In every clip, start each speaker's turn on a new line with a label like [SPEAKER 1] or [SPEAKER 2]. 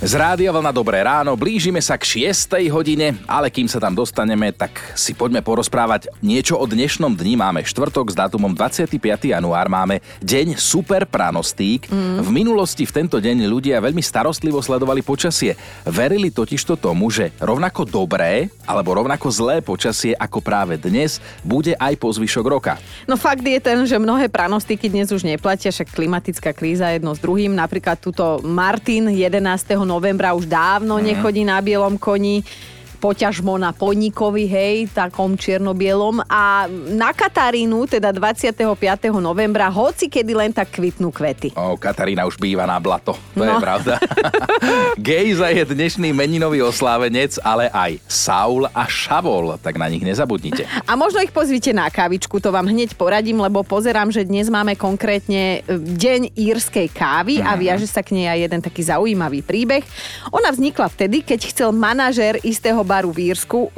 [SPEAKER 1] Z Rádia Vlna Dobré ráno, blížime sa k 6. hodine, ale kým sa tam dostaneme, tak si poďme porozprávať niečo o dnešnom dni. Máme štvrtok s dátumom 25. január, máme deň super pranostík. Mm. V minulosti v tento deň ľudia veľmi starostlivo sledovali počasie. Verili totižto tomu, že rovnako dobré alebo rovnako zlé počasie ako práve dnes bude aj po zvyšok roka.
[SPEAKER 2] No fakt je ten, že mnohé pranostiky dnes už neplatia, však klimatická kríza jedno s druhým. Napríklad túto Martin 11 novembra už dávno mm. nechodí na bielom koni poťažmo na Poníkovi, hej, takom čiernobielom. A na Katarínu, teda 25. novembra, hoci kedy len tak kvitnú kvety.
[SPEAKER 1] O, Katarína už býva na blato, to no. je pravda. Gejza je dnešný meninový oslávenec, ale aj Saul a Šavol, tak na nich nezabudnite.
[SPEAKER 2] A možno ich pozvite na kávičku, to vám hneď poradím, lebo pozerám, že dnes máme konkrétne e, Deň írskej kávy a mhm. viaže sa k nej aj jeden taký zaujímavý príbeh. Ona vznikla vtedy, keď chcel manažér istého baru v Írsku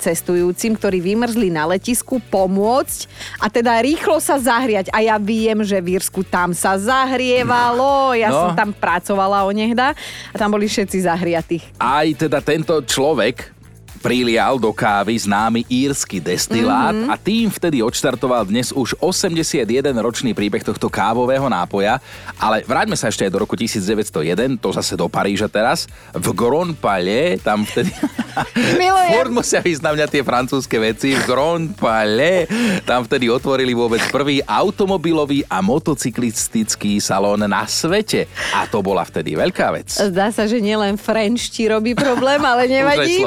[SPEAKER 2] cestujúcim, ktorí vymrzli na letisku, pomôcť a teda rýchlo sa zahriať. A ja viem, že v Írsku tam sa zahrievalo, ja no. som tam pracovala onehda a tam boli všetci zahriatí.
[SPEAKER 1] Aj teda tento človek, prilial do kávy známy írsky destilát mm-hmm. a tým vtedy odštartoval dnes už 81-ročný príbeh tohto kávového nápoja. Ale vráťme sa ešte aj do roku 1901, to zase do Paríža teraz. V Grand Palais, tam vtedy... Ford musia vyznamňať tie francúzske veci. V Grand Palais, tam vtedy otvorili vôbec prvý automobilový a motocyklistický salón na svete. A to bola vtedy veľká vec.
[SPEAKER 2] Zdá sa, že nielen French ti robí problém, ale nevadí.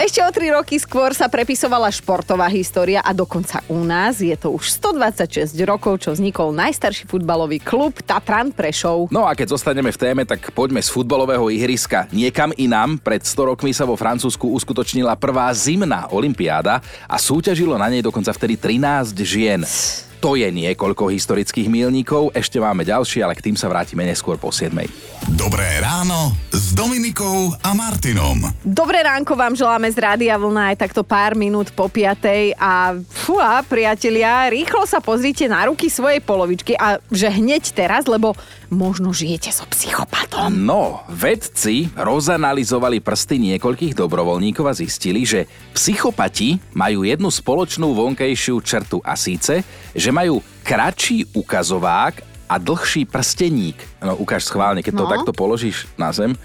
[SPEAKER 2] Ešte o tri roky skôr sa prepisovala športová história a dokonca u nás je to už 126 rokov, čo vznikol najstarší futbalový klub Tatran Prešov.
[SPEAKER 1] No a keď zostaneme v téme, tak poďme z futbalového ihriska niekam inám. Pred 100 rokmi sa vo Francúzsku uskutočnila prvá zimná olimpiáda a súťažilo na nej dokonca vtedy 13 žien. To je niekoľko historických milníkov, ešte máme ďalšie, ale k tým sa vrátime neskôr po 7.
[SPEAKER 3] Dobré ráno s Dominikou a Martinom.
[SPEAKER 2] Dobré ránko vám želáme z Rádia Vlna aj takto pár minút po 5. A fúha, priatelia, rýchlo sa pozrite na ruky svojej polovičky a že hneď teraz, lebo možno žijete so psychopatom.
[SPEAKER 1] No, vedci rozanalizovali prsty niekoľkých dobrovoľníkov a zistili, že psychopati majú jednu spoločnú vonkejšiu črtu a síce, že majú kratší ukazovák a dlhší prsteník. No ukáž schválne, keď no. to takto položíš na zem.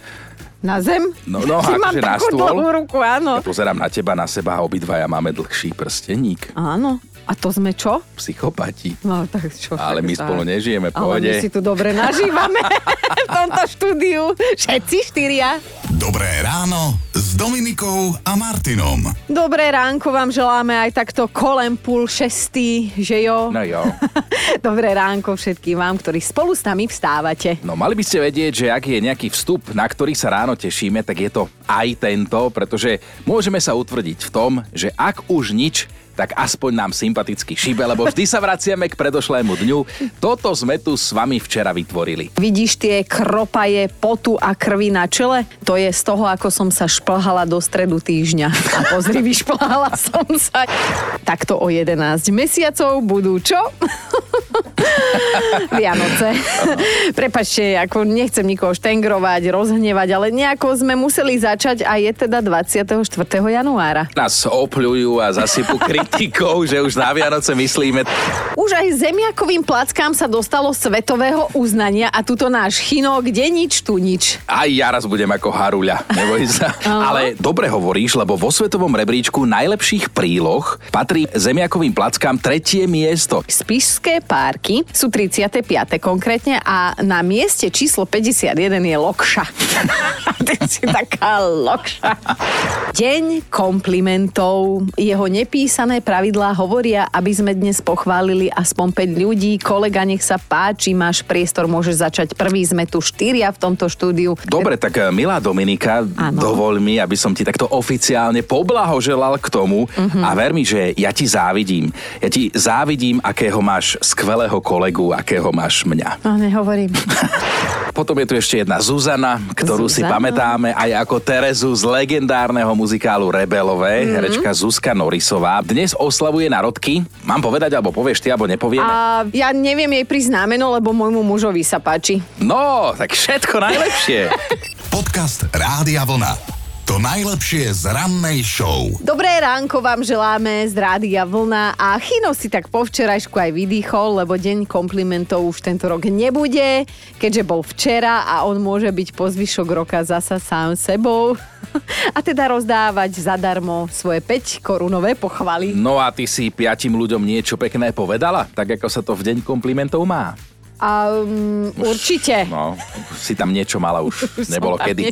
[SPEAKER 2] Na zem?
[SPEAKER 1] No, no akože na stôl.
[SPEAKER 2] Ruku, áno.
[SPEAKER 1] Ja pozerám na teba, na seba a obidvaja máme dlhší prsteník.
[SPEAKER 2] Áno. A to sme čo?
[SPEAKER 1] Psychopati.
[SPEAKER 2] No tak čo?
[SPEAKER 1] Ale my spolu nežijeme, pohode.
[SPEAKER 2] Ale my si tu dobre nažívame v tomto štúdiu. Všetci štyria.
[SPEAKER 3] Dobré ráno Dominikou a Martinom.
[SPEAKER 2] Dobré ránko vám želáme aj takto kolem púl šestý, že jo?
[SPEAKER 1] No jo.
[SPEAKER 2] Dobré ránko všetkým vám, ktorí spolu s nami vstávate.
[SPEAKER 1] No mali by ste vedieť, že ak je nejaký vstup, na ktorý sa ráno tešíme, tak je to aj tento, pretože môžeme sa utvrdiť v tom, že ak už nič, tak aspoň nám sympaticky šibe, lebo vždy sa vraciame k predošlému dňu. Toto sme tu s vami včera vytvorili.
[SPEAKER 2] Vidíš tie kropaje potu a krvi na čele? To je z toho, ako som sa šplhala do stredu týždňa. A pozri, vyšplhala som sa. Takto o 11 mesiacov budú čo? Vianoce. Prepačte, ako nechcem nikoho štengrovať, rozhnevať, ale nejako sme museli začať a je teda 24. januára.
[SPEAKER 1] Nás opľujú a zasypú kritikou, že už na Vianoce myslíme.
[SPEAKER 2] Už aj zemiakovým plackám sa dostalo svetového uznania a tuto náš chino, kde nič, tu nič.
[SPEAKER 1] Aj ja raz budem ako Haruľa, neboj sa. Ale dobre hovoríš, lebo vo svetovom rebríčku najlepších príloh patrí zemiakovým plackám tretie miesto.
[SPEAKER 2] Spišské párky sú 35. konkrétne a na mieste číslo 51 je Lokša. Ty si taká Lokša. Deň komplimentov. Jeho nepísané pravidlá hovoria, aby sme dnes pochválili aspoň 5 ľudí. Kolega, nech sa páči, máš priestor, môžeš začať prvý. Sme tu štyria v tomto štúdiu.
[SPEAKER 1] Dobre, tak eh, milá Dominika, ano. dovol mi, aby som ti takto oficiálne poblahoželal k tomu uh-huh. a ver mi, že ja ti závidím. Ja ti závidím, akého máš skvelého kolega kolegu, akého máš mňa.
[SPEAKER 2] No, nehovorím.
[SPEAKER 1] Potom je tu ešte jedna Zuzana, ktorú si
[SPEAKER 2] Zuzana?
[SPEAKER 1] pamätáme aj ako Terezu z legendárneho muzikálu Rebelové, mm-hmm. herečka Zuzka Norisová. Dnes oslavuje narodky. Mám povedať, alebo povieš ty, alebo nepovieme?
[SPEAKER 2] A ja neviem jej priznámeno, lebo môjmu mužovi sa páči.
[SPEAKER 1] No, tak všetko najlepšie.
[SPEAKER 3] Podcast Rádia Vlna. To najlepšie z rannej show.
[SPEAKER 2] Dobré ránko vám želáme z Rádia Vlna a Chino si tak po včerajšku aj vydýchol, lebo deň komplimentov už tento rok nebude, keďže bol včera a on môže byť po zvyšok roka zasa sám sebou a teda rozdávať zadarmo svoje 5 korunové pochvaly.
[SPEAKER 1] No a ty si piatim ľuďom niečo pekné povedala? Tak ako sa to v deň komplimentov má?
[SPEAKER 2] A um, určite.
[SPEAKER 1] No, si tam niečo mala už,
[SPEAKER 2] Už
[SPEAKER 1] nebolo kedy.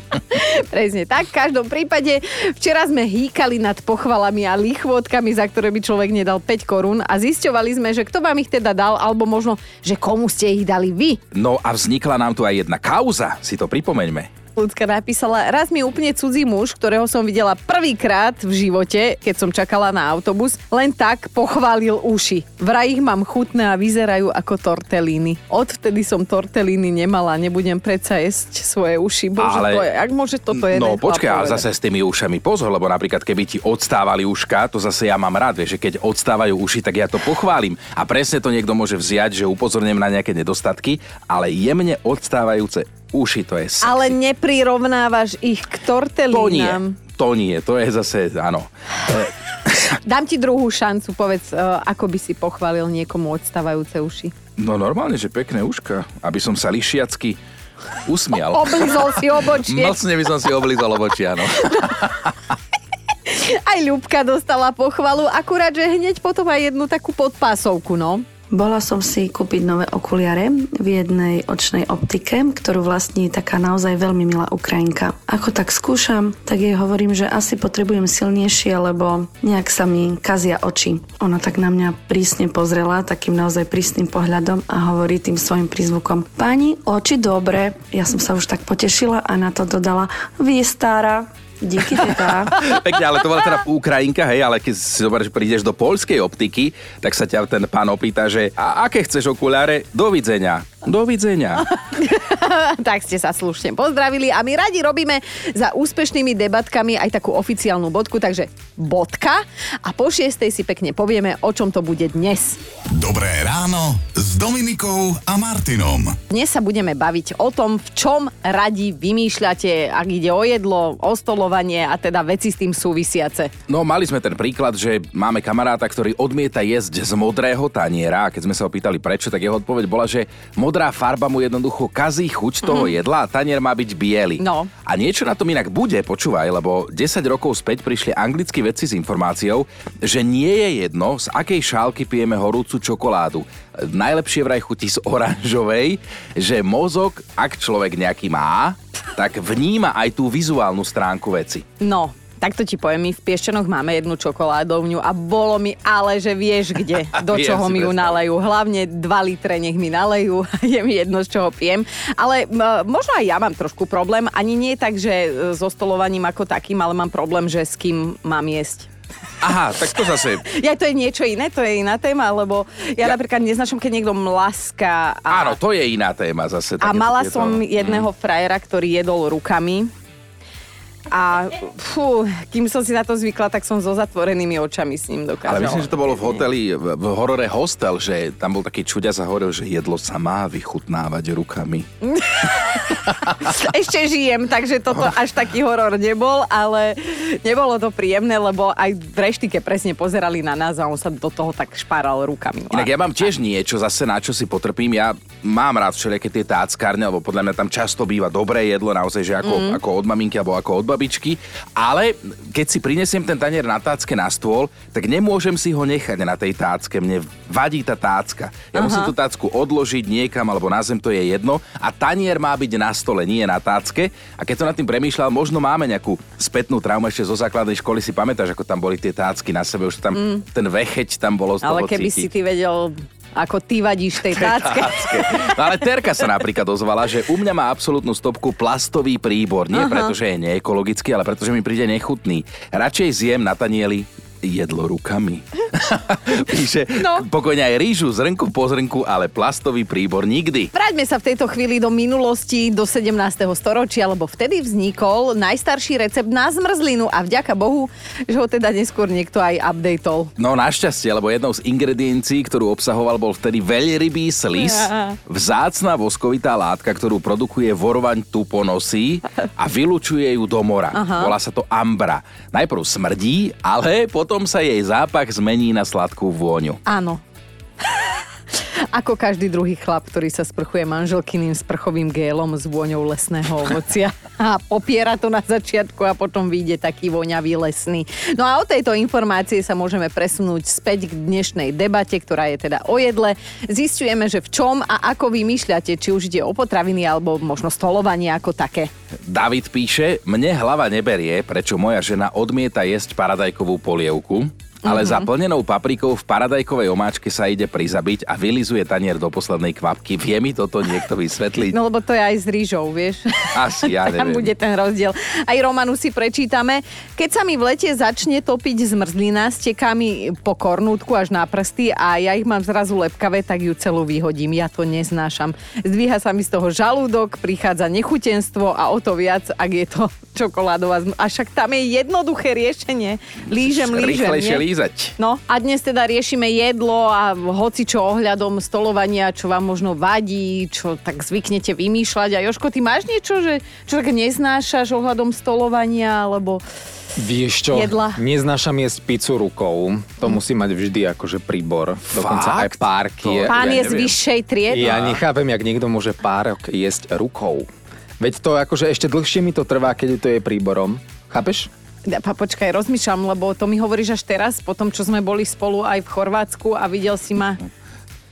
[SPEAKER 2] Presne tak. V každom prípade včera sme hýkali nad pochvalami a lichvotkami, za ktoré by človek nedal 5 korún a zisťovali sme, že kto vám ich teda dal, alebo možno, že komu ste ich dali vy.
[SPEAKER 1] No a vznikla nám tu aj jedna kauza, si to pripomeňme.
[SPEAKER 2] Ľudská napísala, raz mi úplne cudzí muž, ktorého som videla prvýkrát v živote, keď som čakala na autobus, len tak pochválil uši. Vraj ich mám chutné a vyzerajú ako tortelíny. Odvtedy som tortelíny nemala, nebudem predsa jesť svoje uši. Bože,
[SPEAKER 1] Ale-
[SPEAKER 2] to je, ak môže toto jeden
[SPEAKER 1] No počkaj, ale
[SPEAKER 2] povedať?
[SPEAKER 1] zase s tými ušami pozor, lebo napríklad keby ti odstávali uška, to zase ja mám rád, vieš, že keď odstávajú uši, tak ja to pochválim. A presne to niekto môže vziať, že upozorním na nejaké nedostatky, ale jemne odstávajúce uši, to je sexy.
[SPEAKER 2] Ale neprirovnávaš ich k
[SPEAKER 1] to nie,
[SPEAKER 2] tortelínám.
[SPEAKER 1] to nie, to je zase, áno.
[SPEAKER 2] Dám ti druhú šancu, povedz, uh, ako by si pochválil niekomu odstávajúce uši.
[SPEAKER 1] No normálne, že pekné uška, aby som sa lišiacky usmial.
[SPEAKER 2] Oblizol si obočie.
[SPEAKER 1] Mocne by som si oblízal obočie, áno.
[SPEAKER 2] Aj Ľubka dostala pochvalu, akurát, že hneď potom aj jednu takú podpásovku, no.
[SPEAKER 4] Bola som si kúpiť nové okuliare v jednej očnej optike, ktorú vlastní taká naozaj veľmi milá Ukrajinka. Ako tak skúšam, tak jej hovorím, že asi potrebujem silnejšie, lebo nejak sa mi kazia oči. Ona tak na mňa prísne pozrela, takým naozaj prísnym pohľadom a hovorí tým svojim prízvukom Pani, oči dobre. Ja som sa už tak potešila a na to dodala Vy stará. Díky teta.
[SPEAKER 1] Pekne, ale to bola teda Ukrajinka, hej, ale keď si zoberieš, že prídeš do poľskej optiky, tak sa ťa ten pán opýta, že a aké chceš okuláre? Dovidenia. Dovidenia.
[SPEAKER 2] tak ste sa slušne pozdravili a my radi robíme za úspešnými debatkami aj takú oficiálnu bodku, takže bodka a po šiestej si pekne povieme, o čom to bude dnes.
[SPEAKER 3] Dobré ráno s Dominikou a Martinom.
[SPEAKER 2] Dnes sa budeme baviť o tom, v čom radi vymýšľate, ak ide o jedlo, o stolovanie a teda veci s tým súvisiace.
[SPEAKER 1] No, mali sme ten príklad, že máme kamaráta, ktorý odmieta jesť z modrého taniera a keď sme sa ho pýtali prečo, tak jeho odpoveď bola, že modrá farba mu jednoducho kazí chuť toho jedla a tanier má byť biely.
[SPEAKER 2] No.
[SPEAKER 1] A niečo na tom inak bude, počúvaj, lebo 10 rokov späť prišli anglickí vedci s informáciou, že nie je jedno, z akej šálky pijeme horúcu čokoládu. Najlepšie vraj chutí z oranžovej, že mozog, ak človek nejaký má, tak vníma aj tú vizuálnu stránku veci.
[SPEAKER 2] No, takto ti poviem, my v Piešťanoch máme jednu čokoládovňu a bolo mi ale, že vieš kde, do
[SPEAKER 1] Viem
[SPEAKER 2] čoho
[SPEAKER 1] si
[SPEAKER 2] mi ju
[SPEAKER 1] predstaviť.
[SPEAKER 2] nalejú. Hlavne 2 litre nech mi nalejú, je mi jedno, z čoho pijem. Ale m, možno aj ja mám trošku problém, ani nie tak, že e, so stolovaním ako takým, ale mám problém, že s kým mám jesť.
[SPEAKER 1] Aha, tak to zase...
[SPEAKER 2] Ja to je niečo iné, to je iná téma, lebo ja,
[SPEAKER 1] Ja-
[SPEAKER 2] napríklad neznašam, keď niekto mlaská. A,
[SPEAKER 1] Áno, to je iná téma zase.
[SPEAKER 2] a mala som jedného frajera, ktorý jedol rukami. A fú, kým som si na to zvykla, tak som so zatvorenými očami s ním
[SPEAKER 1] Ale
[SPEAKER 2] dokázala.
[SPEAKER 1] myslím, že to bolo v hoteli, v, horore Hostel, že tam bol taký čudia a hovoril, že jedlo sa má vychutnávať rukami.
[SPEAKER 2] Ešte žijem, takže toto až taký horor nebol, ale nebolo to príjemné, lebo aj v reštike presne pozerali na nás a on sa do toho tak šparal rukami.
[SPEAKER 1] Inak ja mám tiež niečo zase, na čo si potrpím. Ja mám rád všelijaké tie táckárne, lebo podľa mňa tam často býva dobré jedlo, naozaj, že ako, mm. ako od maminky alebo ako od babičky. Ale keď si prinesiem ten tanier na tácke na stôl, tak nemôžem si ho nechať na tej tácke. Mne vadí tá tácka. Ja Aha. musím tú tácku odložiť niekam alebo na zem, to je jedno. A tanier má byť na stole, nie na tácke. A keď som nad tým premýšľal, možno máme nejakú spätnú traumu ešte zo základnej školy. Si pamätáš, ako tam boli tie tácky na sebe, už tam mm. ten vecheť tam bolo z
[SPEAKER 2] Ale keby
[SPEAKER 1] cítiť.
[SPEAKER 2] si ty vedel, ako ty vadíš tej tácke.
[SPEAKER 1] Tácke. No ale Terka sa napríklad ozvala, že u mňa má absolútnu stopku plastový príbor. Nie
[SPEAKER 2] Aha.
[SPEAKER 1] preto, že je neekologický, ale preto, že mi príde nechutný. Radšej zjem na tanieli jedlo rukami. Píše,
[SPEAKER 2] No.
[SPEAKER 1] pokojne aj rýžu, zrnku po zrnku, ale plastový príbor nikdy.
[SPEAKER 2] Vráťme sa v tejto chvíli do minulosti, do 17. storočia, lebo vtedy vznikol najstarší recept na zmrzlinu a vďaka Bohu, že ho teda neskôr niekto aj updateol.
[SPEAKER 1] No našťastie, lebo jednou z ingrediencií, ktorú obsahoval, bol vtedy veľrybý slis,
[SPEAKER 2] Ja.
[SPEAKER 1] vzácna voskovitá látka, ktorú produkuje vorvaň tuponosí a vylučuje ju do mora.
[SPEAKER 2] Aha.
[SPEAKER 1] Volá sa to ambra. Najprv smrdí, ale potom sa jej zápach zmení na sladkú vôňu.
[SPEAKER 2] Áno. Ako každý druhý chlap, ktorý sa sprchuje manželkyným sprchovým gélom s vôňou lesného ovocia. A popiera to na začiatku a potom vyjde taký voňavý lesný. No a o tejto informácie sa môžeme presunúť späť k dnešnej debate, ktorá je teda o jedle. Zistujeme, že v čom a ako vymýšľate, či už ide o potraviny alebo možno stolovanie ako také.
[SPEAKER 1] David píše, mne hlava neberie, prečo moja žena odmieta jesť paradajkovú polievku, ale
[SPEAKER 2] Mhm.
[SPEAKER 1] za plnenou paprikou v paradajkovej omáčke sa ide prizabiť a vylizuje tanier do poslednej kvapky. Vie mi toto niekto vysvetliť?
[SPEAKER 2] No lebo to je aj s rýžou, vieš.
[SPEAKER 1] Asi, ja
[SPEAKER 2] Tam
[SPEAKER 1] neviem.
[SPEAKER 2] bude ten rozdiel. Aj Romanu si prečítame. Keď sa mi v lete začne topiť zmrzlina, steká mi po kornútku až na prsty a ja ich mám zrazu lepkavé, tak ju celú vyhodím. Ja to neznášam. Zdvíha sa mi z toho žalúdok, prichádza nechutenstvo a o to viac, ak je to čokoládová. A však tam je jednoduché riešenie. Lížem, lížem.
[SPEAKER 1] Rýchlejšie? Lízať.
[SPEAKER 2] No a dnes teda riešime jedlo a hoci čo ohľadom stolovania, čo vám možno vadí, čo tak zvyknete vymýšľať. A Joško, ty máš niečo, že, čo tak neznášaš ohľadom stolovania, alebo...
[SPEAKER 5] Vieš čo,
[SPEAKER 2] Jedla.
[SPEAKER 5] neznášam jesť pizzu rukou. To musí mať vždy akože príbor. Dokonca aj
[SPEAKER 1] Fakt?
[SPEAKER 5] párky.
[SPEAKER 1] To-
[SPEAKER 2] Pán
[SPEAKER 1] ja
[SPEAKER 2] je z
[SPEAKER 1] neviem.
[SPEAKER 2] vyššej triedy.
[SPEAKER 5] Ja nechápem, jak niekto môže párok jesť rukou. Veď to akože ešte dlhšie mi to trvá, keď to je príborom. Chápeš?
[SPEAKER 2] Pa, počkaj, rozmýšľam, lebo to mi hovoríš až teraz, po tom, čo sme boli spolu aj v Chorvátsku a videl si ma...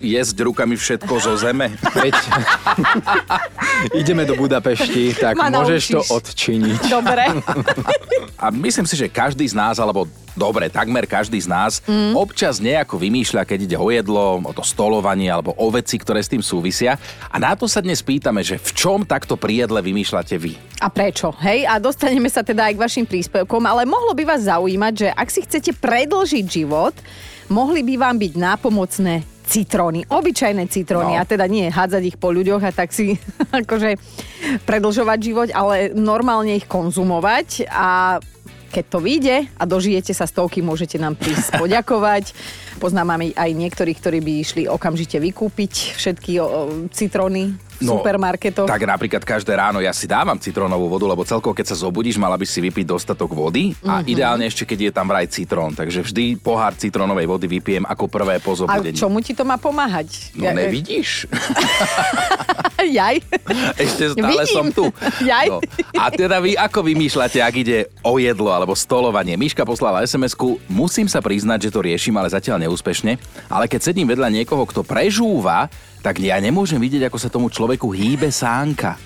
[SPEAKER 1] Jesť rukami všetko zo zeme.
[SPEAKER 5] Veď ideme do Budapešti, tak
[SPEAKER 2] Ma
[SPEAKER 5] môžeš to
[SPEAKER 2] naučíš.
[SPEAKER 5] odčiniť.
[SPEAKER 2] Dobre.
[SPEAKER 1] A myslím si, že každý z nás, alebo dobre, takmer každý z nás, mm. občas nejako vymýšľa, keď ide o jedlo, o to stolovanie alebo o veci, ktoré s tým súvisia. A na to sa dnes pýtame, že v čom takto pri jedle vymýšľate vy?
[SPEAKER 2] A prečo? Hej, a dostaneme sa teda aj k vašim príspevkom, ale mohlo by vás zaujímať, že ak si chcete predlžiť život, mohli by vám byť nápomocné citróny, obyčajné citróny,
[SPEAKER 1] No.
[SPEAKER 2] a teda nie hádzať ich po ľuďoch a tak si akože predlžovať život, ale normálne ich konzumovať a keď to vyjde a dožijete sa stovky, môžete nám prísť poďakovať. Poznáme aj niektorých, ktorí by išli okamžite vykúpiť všetky o, o, citróny v supermarketoch.
[SPEAKER 1] Tak napríklad každé ráno ja si dávam citrónovú vodu, lebo celkovo keď sa zobudíš, mala by si vypiť dostatok vody a
[SPEAKER 2] Mhm.
[SPEAKER 1] ideálne ešte keď je tam vraj citrón. Takže vždy pohár citrónovej vody vypijem ako prvé po
[SPEAKER 2] A
[SPEAKER 1] zobudení.
[SPEAKER 2] čomu ti to má pomáhať?
[SPEAKER 1] No nevidíš?
[SPEAKER 2] Jaj.
[SPEAKER 1] Ešte stále
[SPEAKER 2] Vidím.
[SPEAKER 1] som tu.
[SPEAKER 2] Jaj.
[SPEAKER 1] No. A teda vy ako vymýšľate, ak ide o jedlo alebo stolovanie? Miška poslala SMS-ku, musím sa priznať, že to riešim, ale zatiaľ neúspešne. Ale keď sedím vedľa niekoho, kto prežúva, tak ja nemôžem vidieť, ako sa tomu človeku hýbe sánka.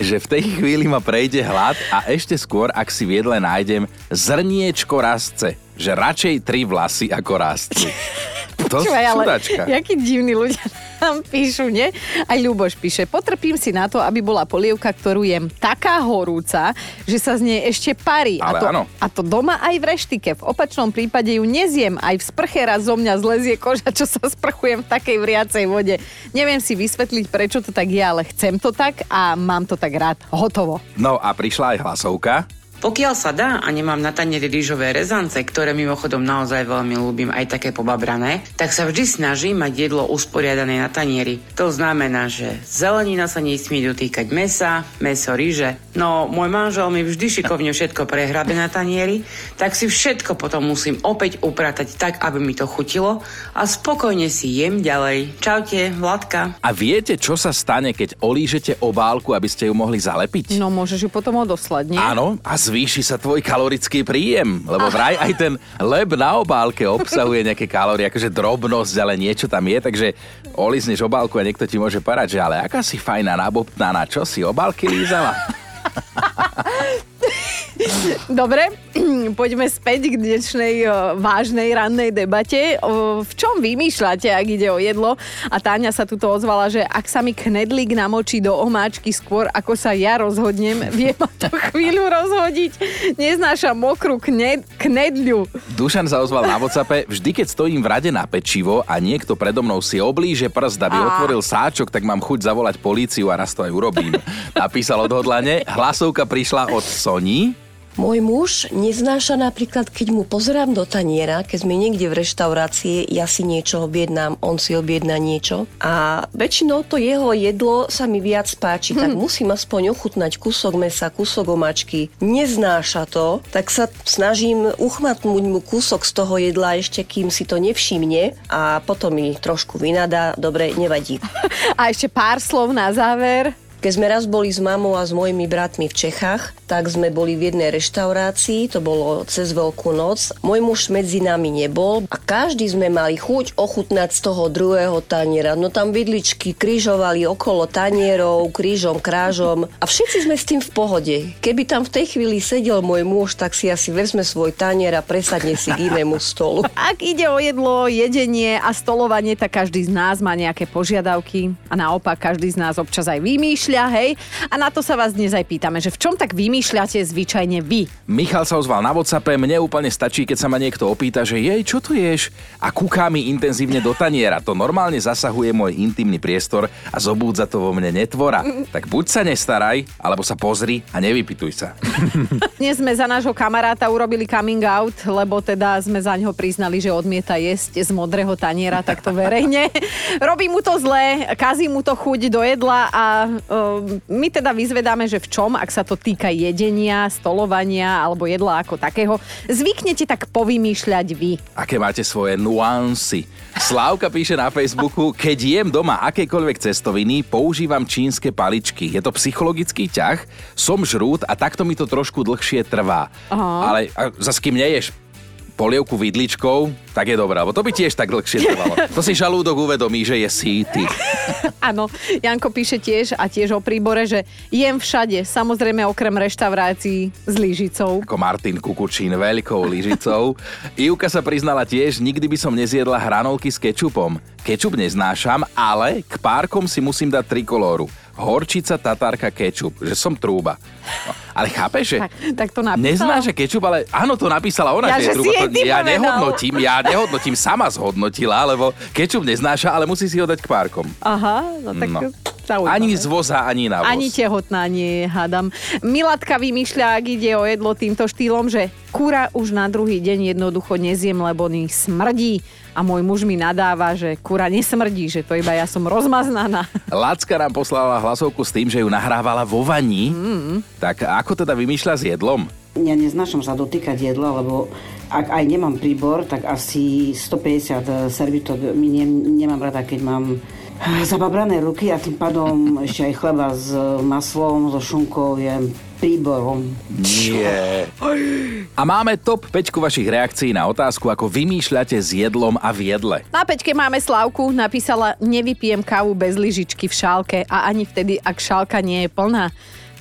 [SPEAKER 1] Že v tej chvíli ma prejde hlad a ešte skôr, ak si v jedle nájdem zrniečko rastce. Že radšej tri vlasy ako rastcu. To
[SPEAKER 2] ale jakí divní ľudia nám píšu, nie? Aj Ľuboš píše, potrpím si na to, aby bola polievka, ktorú jem taká horúca, že sa z nej ešte parí. a,
[SPEAKER 1] Ale
[SPEAKER 2] to,
[SPEAKER 1] áno.
[SPEAKER 2] a to doma aj v reštike. V opačnom prípade ju nezjem. Aj v sprche raz zo mňa zlezie koža, čo sa sprchujem v takej vriacej vode. Neviem si vysvetliť, prečo to tak je, ale chcem to tak a mám to tak rád. Hotovo.
[SPEAKER 1] No a prišla aj hlasovka.
[SPEAKER 6] Pokiaľ sa dá a nemám na tanieri rýžové rezance, ktoré mimochodom naozaj veľmi ľúbim, aj také pobabrané, tak sa vždy snažím mať jedlo usporiadané na tanieri. To znamená, že zelenina sa nesmie dotýkať mesa, meso rýže. No, môj manžel mi vždy šikovne všetko prehrabe na tanieri, tak si všetko potom musím opäť upratať tak, aby mi to chutilo a spokojne si jem ďalej. Čaute, Vladka.
[SPEAKER 1] A viete, čo sa stane, keď olížete obálku, aby ste ju mohli zalepiť?
[SPEAKER 2] No môžeš ju potom odoslať, nie?
[SPEAKER 1] Áno, a zvýši sa tvoj kalorický príjem, lebo vraj aj ten leb na obálke obsahuje nejaké kalórie, akože drobnosť, ale niečo tam je, takže olizneš obálku a niekto ti môže parať, že ale aká si fajná nabobtnaná, čo si obálky lízala?
[SPEAKER 2] Dobre, poďme späť k dnešnej vážnej rannej debate. V čom vymýšľate, ak ide o jedlo? A Táňa sa tuto ozvala, že ak sa mi knedlík namočí do omáčky skôr, ako sa ja rozhodnem, vie ma to chvíľu rozhodiť. Neznášam mokrú kned, knedľu.
[SPEAKER 1] Dušan sa ozval na WhatsAppe, vždy keď stojím v rade na pečivo a niekto predo mnou si oblíže prst, aby
[SPEAKER 2] Á.
[SPEAKER 1] otvoril sáčok, tak mám chuť zavolať políciu a raz to aj urobím. Napísal odhodlane, hlasovka prišla od Soni.
[SPEAKER 7] Môj muž neznáša napríklad, keď mu pozerám do taniera, keď sme niekde v reštaurácii, ja si niečo objednám, on si objedná niečo a väčšinou to jeho jedlo sa mi viac páči, tak musím aspoň ochutnať kúsok mesa, kúsok omačky. Neznáša to, tak sa snažím uchmatnúť mu kúsok z toho jedla ešte, kým si to nevšimne a potom mi trošku vynadá, dobre, nevadí.
[SPEAKER 2] A ešte pár slov na záver.
[SPEAKER 7] Keď sme raz boli s mamou a s mojimi bratmi v Čechách, tak sme boli v jednej reštaurácii, to bolo cez Veľkú noc. Môj muž medzi nami nebol a každý sme mali chuť ochutnať z toho druhého taniera. No tam vidličky križovali okolo tanierov, krížom, krážom a všetci sme s tým v pohode. Keby tam v tej chvíli sedel môj muž, tak si asi vezme svoj tanier a presadne si k inému stolu.
[SPEAKER 2] Ak ide o jedlo, jedenie a stolovanie, tak každý z nás má nejaké požiadavky a naopak každý z nás občas aj vymýšľa, hej? A na to sa vás dnes aj pýtame, že v čom tak vymýšľate zvyčajne vy?
[SPEAKER 1] Michal sa ozval na WhatsAppe, mne úplne stačí, keď sa ma niekto opýta, že jej, čo tu ješ? A kúká mi intenzívne do taniera. To normálne zasahuje môj intimný priestor a zobúdza to vo mne netvora. Tak buď sa nestaraj, alebo sa pozri a nevypituj sa.
[SPEAKER 2] Dnes sme za nášho kamaráta urobili coming out, lebo teda sme za ňo priznali, že odmieta jesť z modrého taniera takto verejne. Robí mu to zle, kazí mu to chuť do jedla a uh, my teda vyzvedáme, že v čom, ak sa to týka jedenia, stolovania alebo jedla ako takého, zvyknete tak povymýšľať vy.
[SPEAKER 1] Aké máte svoje nuancy? Slávka píše na Facebooku, keď jem doma akékoľvek cestoviny, používam čínske paličky. Je to psychologický ťah, som žrút a takto mi to trošku dlhšie trvá.
[SPEAKER 2] Aha.
[SPEAKER 1] Ale a, zas kým neješ polievku vidličkou, tak je dobré, lebo to by tiež tak dlhšie trvalo. To si žalúdok uvedomí, že je síty.
[SPEAKER 2] Áno, Janko píše tiež a tiež o príbore, že jem všade, samozrejme okrem reštaurácií s lyžicou.
[SPEAKER 1] Ako Martin Kukučín veľkou lyžicou. Ivka sa priznala tiež, nikdy by som nezjedla hranolky s kečupom. Kečup neznášam, ale k párkom si musím dať trikolóru. Horčica, tatárka, kečup. Že som trúba. No, ale chápeš, že...
[SPEAKER 2] Tak, tak to napísala.
[SPEAKER 1] Neznáša kečup, ale áno, to napísala ona,
[SPEAKER 2] Ja,
[SPEAKER 1] že
[SPEAKER 2] že
[SPEAKER 1] trúba. To, ja
[SPEAKER 2] povedal.
[SPEAKER 1] nehodnotím, ja nehodnotím, sama zhodnotila, lebo kečup neznáša, ale musí si ho dať k párkom.
[SPEAKER 2] Aha, no tak
[SPEAKER 1] No.
[SPEAKER 2] zaujímavé.
[SPEAKER 1] Ani z voza, ani na voz.
[SPEAKER 2] Ani tehotná nie, hádam. Milatka vymýšľa, ak ide o jedlo týmto štýlom, že kura už na druhý deň jednoducho nezjem, lebo mi smrdí. A môj muž mi nadáva, že kura nesmrdí, že to iba ja som rozmaznaná.
[SPEAKER 1] Lacka nám poslala hlasovku s tým, že ju nahrávala vo vani. Mm. Tak ako teda vymýšľa s jedlom?
[SPEAKER 8] Ja neznášam sa dotýkať jedla, lebo ak aj nemám príbor, tak asi 150 servitok mi ne, nemám rada, keď mám zababrané ruky a tým pádom ešte aj chleba s maslom, so šunkou je príborom.
[SPEAKER 1] Nie. A máme top 5 vašich reakcií na otázku, ako vymýšľate s jedlom a v jedle.
[SPEAKER 2] Na peťke máme Slavku, napísala, nevypijem kávu bez lyžičky v šálke a ani vtedy, ak šálka nie je plná.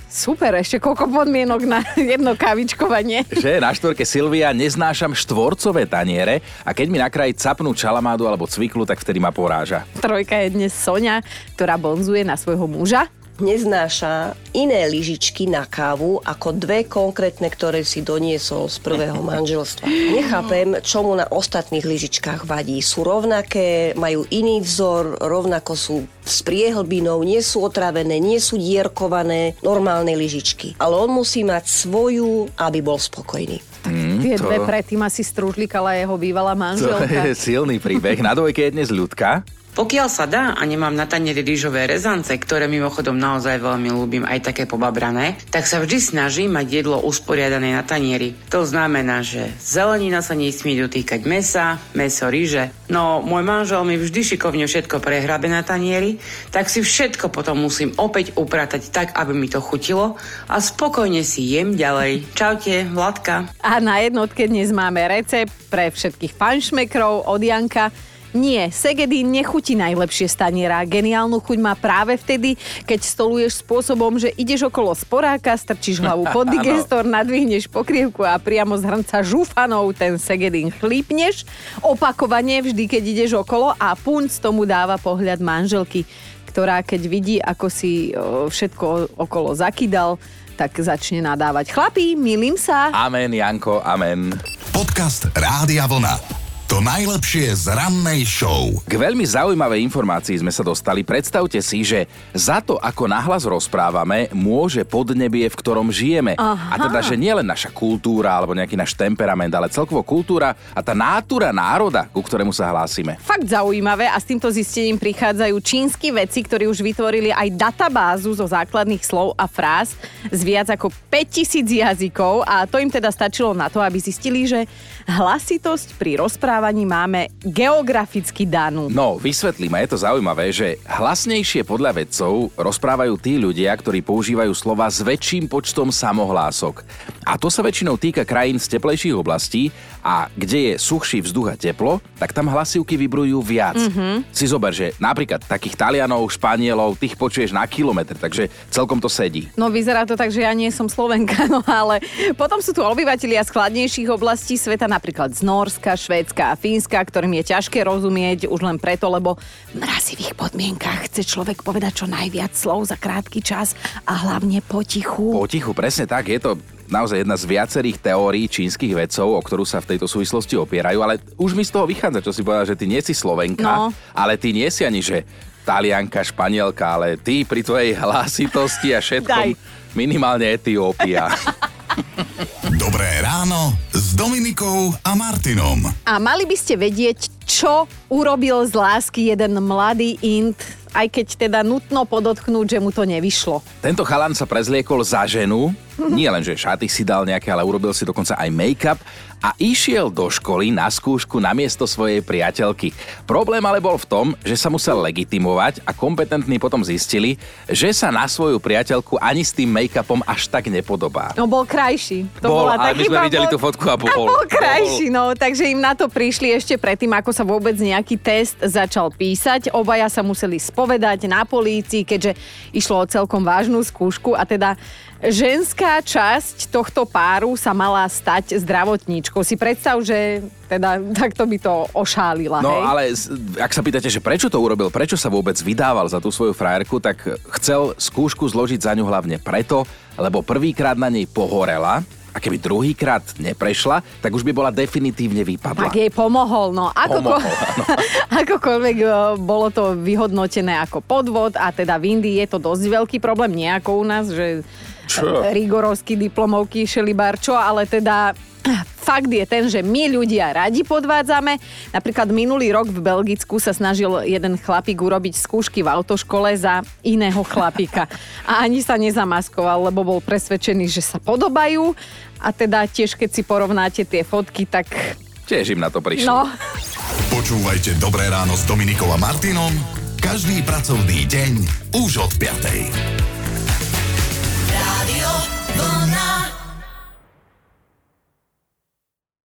[SPEAKER 2] Super, ešte koľko podmienok na jedno kávičkovanie.
[SPEAKER 1] Že na štvorke Silvia neznášam štvorcové taniere a keď mi na kraji capnú čalamádu alebo cviklu, tak vtedy ma poráža.
[SPEAKER 2] Trojka je dnes Sonia, ktorá bonzuje na svojho muža.
[SPEAKER 7] Neznáša iné lyžičky na kávu ako dve konkrétne, ktoré si doniesol z prvého manželstva. Nechápem, čo mu na ostatných lyžičkách vadí. Sú rovnaké, majú iný vzor, rovnako sú s priehlbinou, nie sú otravené, nie sú dierkované, normálne lyžičky. Ale on musí mať svoju, aby bol spokojný.
[SPEAKER 1] Mm,
[SPEAKER 2] Tie dve predtým asi strúžlikala jeho bývalá
[SPEAKER 1] to
[SPEAKER 2] manželka.
[SPEAKER 1] je silný príbeh. Na dvojke je dnes ľudka.
[SPEAKER 6] Pokiaľ sa dá a nemám na tanieri rýžové rezance, ktoré mimochodom naozaj veľmi ľúbim, aj také pobabrané, tak sa vždy snažím mať jedlo usporiadané na tanieri. To znamená, že zelenina sa nesmie dotýkať mesa, meso, ríže. No, môj manžel mi vždy šikovne všetko prehrabe na tanieri, tak si všetko potom musím opäť upratať tak, aby mi to chutilo a spokojne si jem ďalej. Čaute, Vladka.
[SPEAKER 2] A na jednotke dnes máme recept pre všetkých fanšmekrov od Janka. Nie, segedín nechutí najlepšie staniera. Geniálnu chuť má práve vtedy, keď stoluješ spôsobom, že ideš okolo sporáka, strčíš hlavu pod digestor, nadvihneš pokrievku a priamo z hrnca žufanou ten segedín chlípneš. Opakovane vždy, keď ideš okolo a punc tomu dáva pohľad manželky, ktorá keď vidí, ako si všetko okolo zakydal, tak začne nadávať. Chlapí, milím sa.
[SPEAKER 1] Amen, Janko, amen.
[SPEAKER 3] Podcast Rádia Vlna. To najlepšie z rannej show.
[SPEAKER 1] K veľmi zaujímavej informácii sme sa dostali. Predstavte si, že za to, ako nahlas rozprávame, môže podnebie, v ktorom žijeme.
[SPEAKER 2] Aha.
[SPEAKER 1] A teda, že nielen naša kultúra alebo nejaký náš temperament, ale celkovo kultúra a tá nátura národa, ku ktorému sa hlásime.
[SPEAKER 2] Fakt zaujímavé a s týmto zistením prichádzajú čínsky vedci, ktorí už vytvorili aj databázu zo základných slov a fráz z viac ako 5000 jazykov a to im teda stačilo na to, aby zistili, že hlasitosť pri rozprávaní máme geograficky danú.
[SPEAKER 1] No, vysvetlíme, je to zaujímavé, že hlasnejšie podľa vedcov rozprávajú tí ľudia, ktorí používajú slova s väčším počtom samohlások. A to sa väčšinou týka krajín z teplejších oblastí a kde je suchší vzduch a teplo, tak tam hlasivky vybrujú viac. Mm-hmm. Si zober, že napríklad takých Talianov, Španielov, tých počuješ na kilometr, takže celkom to sedí.
[SPEAKER 2] No vyzerá to tak, že ja nie som Slovenka, no ale potom sú tu obyvatelia z chladnejších oblastí sveta, napríklad z Norska, Švédska a Fínska, ktorým je ťažké rozumieť už len preto, lebo v mrazivých podmienkach chce človek povedať čo najviac slov za krátky čas a hlavne potichu.
[SPEAKER 1] Potichu, presne tak, je to naozaj jedna z viacerých teórií čínskych vedcov, o ktorú sa v tejto súvislosti opierajú, ale už mi z toho vychádza, čo si povedal, že ty nie si Slovenka,
[SPEAKER 2] No.
[SPEAKER 1] ale ty nie si ani, že Talianka, Španielka, ale ty pri tvojej hlasitosti a všetkom
[SPEAKER 2] Daj.
[SPEAKER 1] minimálne Etiópia.
[SPEAKER 3] Dobré ráno s Dominikou a Martinom.
[SPEAKER 2] A mali by ste vedieť, čo urobil z lásky jeden mladý Int, aj keď teda nutno podotknúť, že mu to nevyšlo.
[SPEAKER 1] Tento chalan sa prezliekol za ženu, nie len, že šaty si dal nejaké, ale urobil si dokonca aj make-up a išiel do školy na skúšku na miesto svojej priateľky. Problém ale bol v tom, že sa musel legitimovať a kompetentní potom zistili, že sa na svoju priateľku ani s tým make-upom až tak nepodobá.
[SPEAKER 2] No bol krajší. To
[SPEAKER 1] Bol,
[SPEAKER 2] bola tá
[SPEAKER 1] ale my sme videli
[SPEAKER 2] bol-
[SPEAKER 1] tú fotku a bol.
[SPEAKER 2] A bol krajší, no. Takže im na to prišli ešte predtým, ako sa vôbec nejaký test začal písať. Obaja sa museli spovedať na polícii, keďže išlo o celkom vážnu skúšku a teda ženská časť tohto páru sa mala stať zdravotníčkou. Si predstav, že teda takto by to ošálila,
[SPEAKER 1] No
[SPEAKER 2] hej?
[SPEAKER 1] ale ak sa pýtate, že prečo to urobil, prečo sa vôbec vydával za tú svoju frajerku, tak chcel skúšku zložiť za ňu hlavne preto, lebo prvýkrát na nej pohorela a keby druhýkrát neprešla, tak už by bola definitívne vypadla.
[SPEAKER 2] Tak jej pomohol, no. Ako
[SPEAKER 1] Pomohol,
[SPEAKER 2] Akokoľvek e, bolo to vyhodnotené ako podvod a teda v Indii je to dosť veľký problém, nie ako u nás, že
[SPEAKER 1] Čo?
[SPEAKER 2] rigorovský diplomovky šelibarčo, ale teda fakt je ten, že my ľudia radi podvádzame. Napríklad minulý rok v Belgicku sa snažil jeden chlapík urobiť skúšky v autoškole za iného chlapíka. A ani sa nezamaskoval, lebo bol presvedčený, že sa podobajú. A teda tiež, keď si porovnáte tie fotky, tak
[SPEAKER 1] Tiež im na to prišlo.
[SPEAKER 2] no,
[SPEAKER 3] Počúvajte Dobré ráno s Dominikou a Martinom každý pracovný deň už od 5.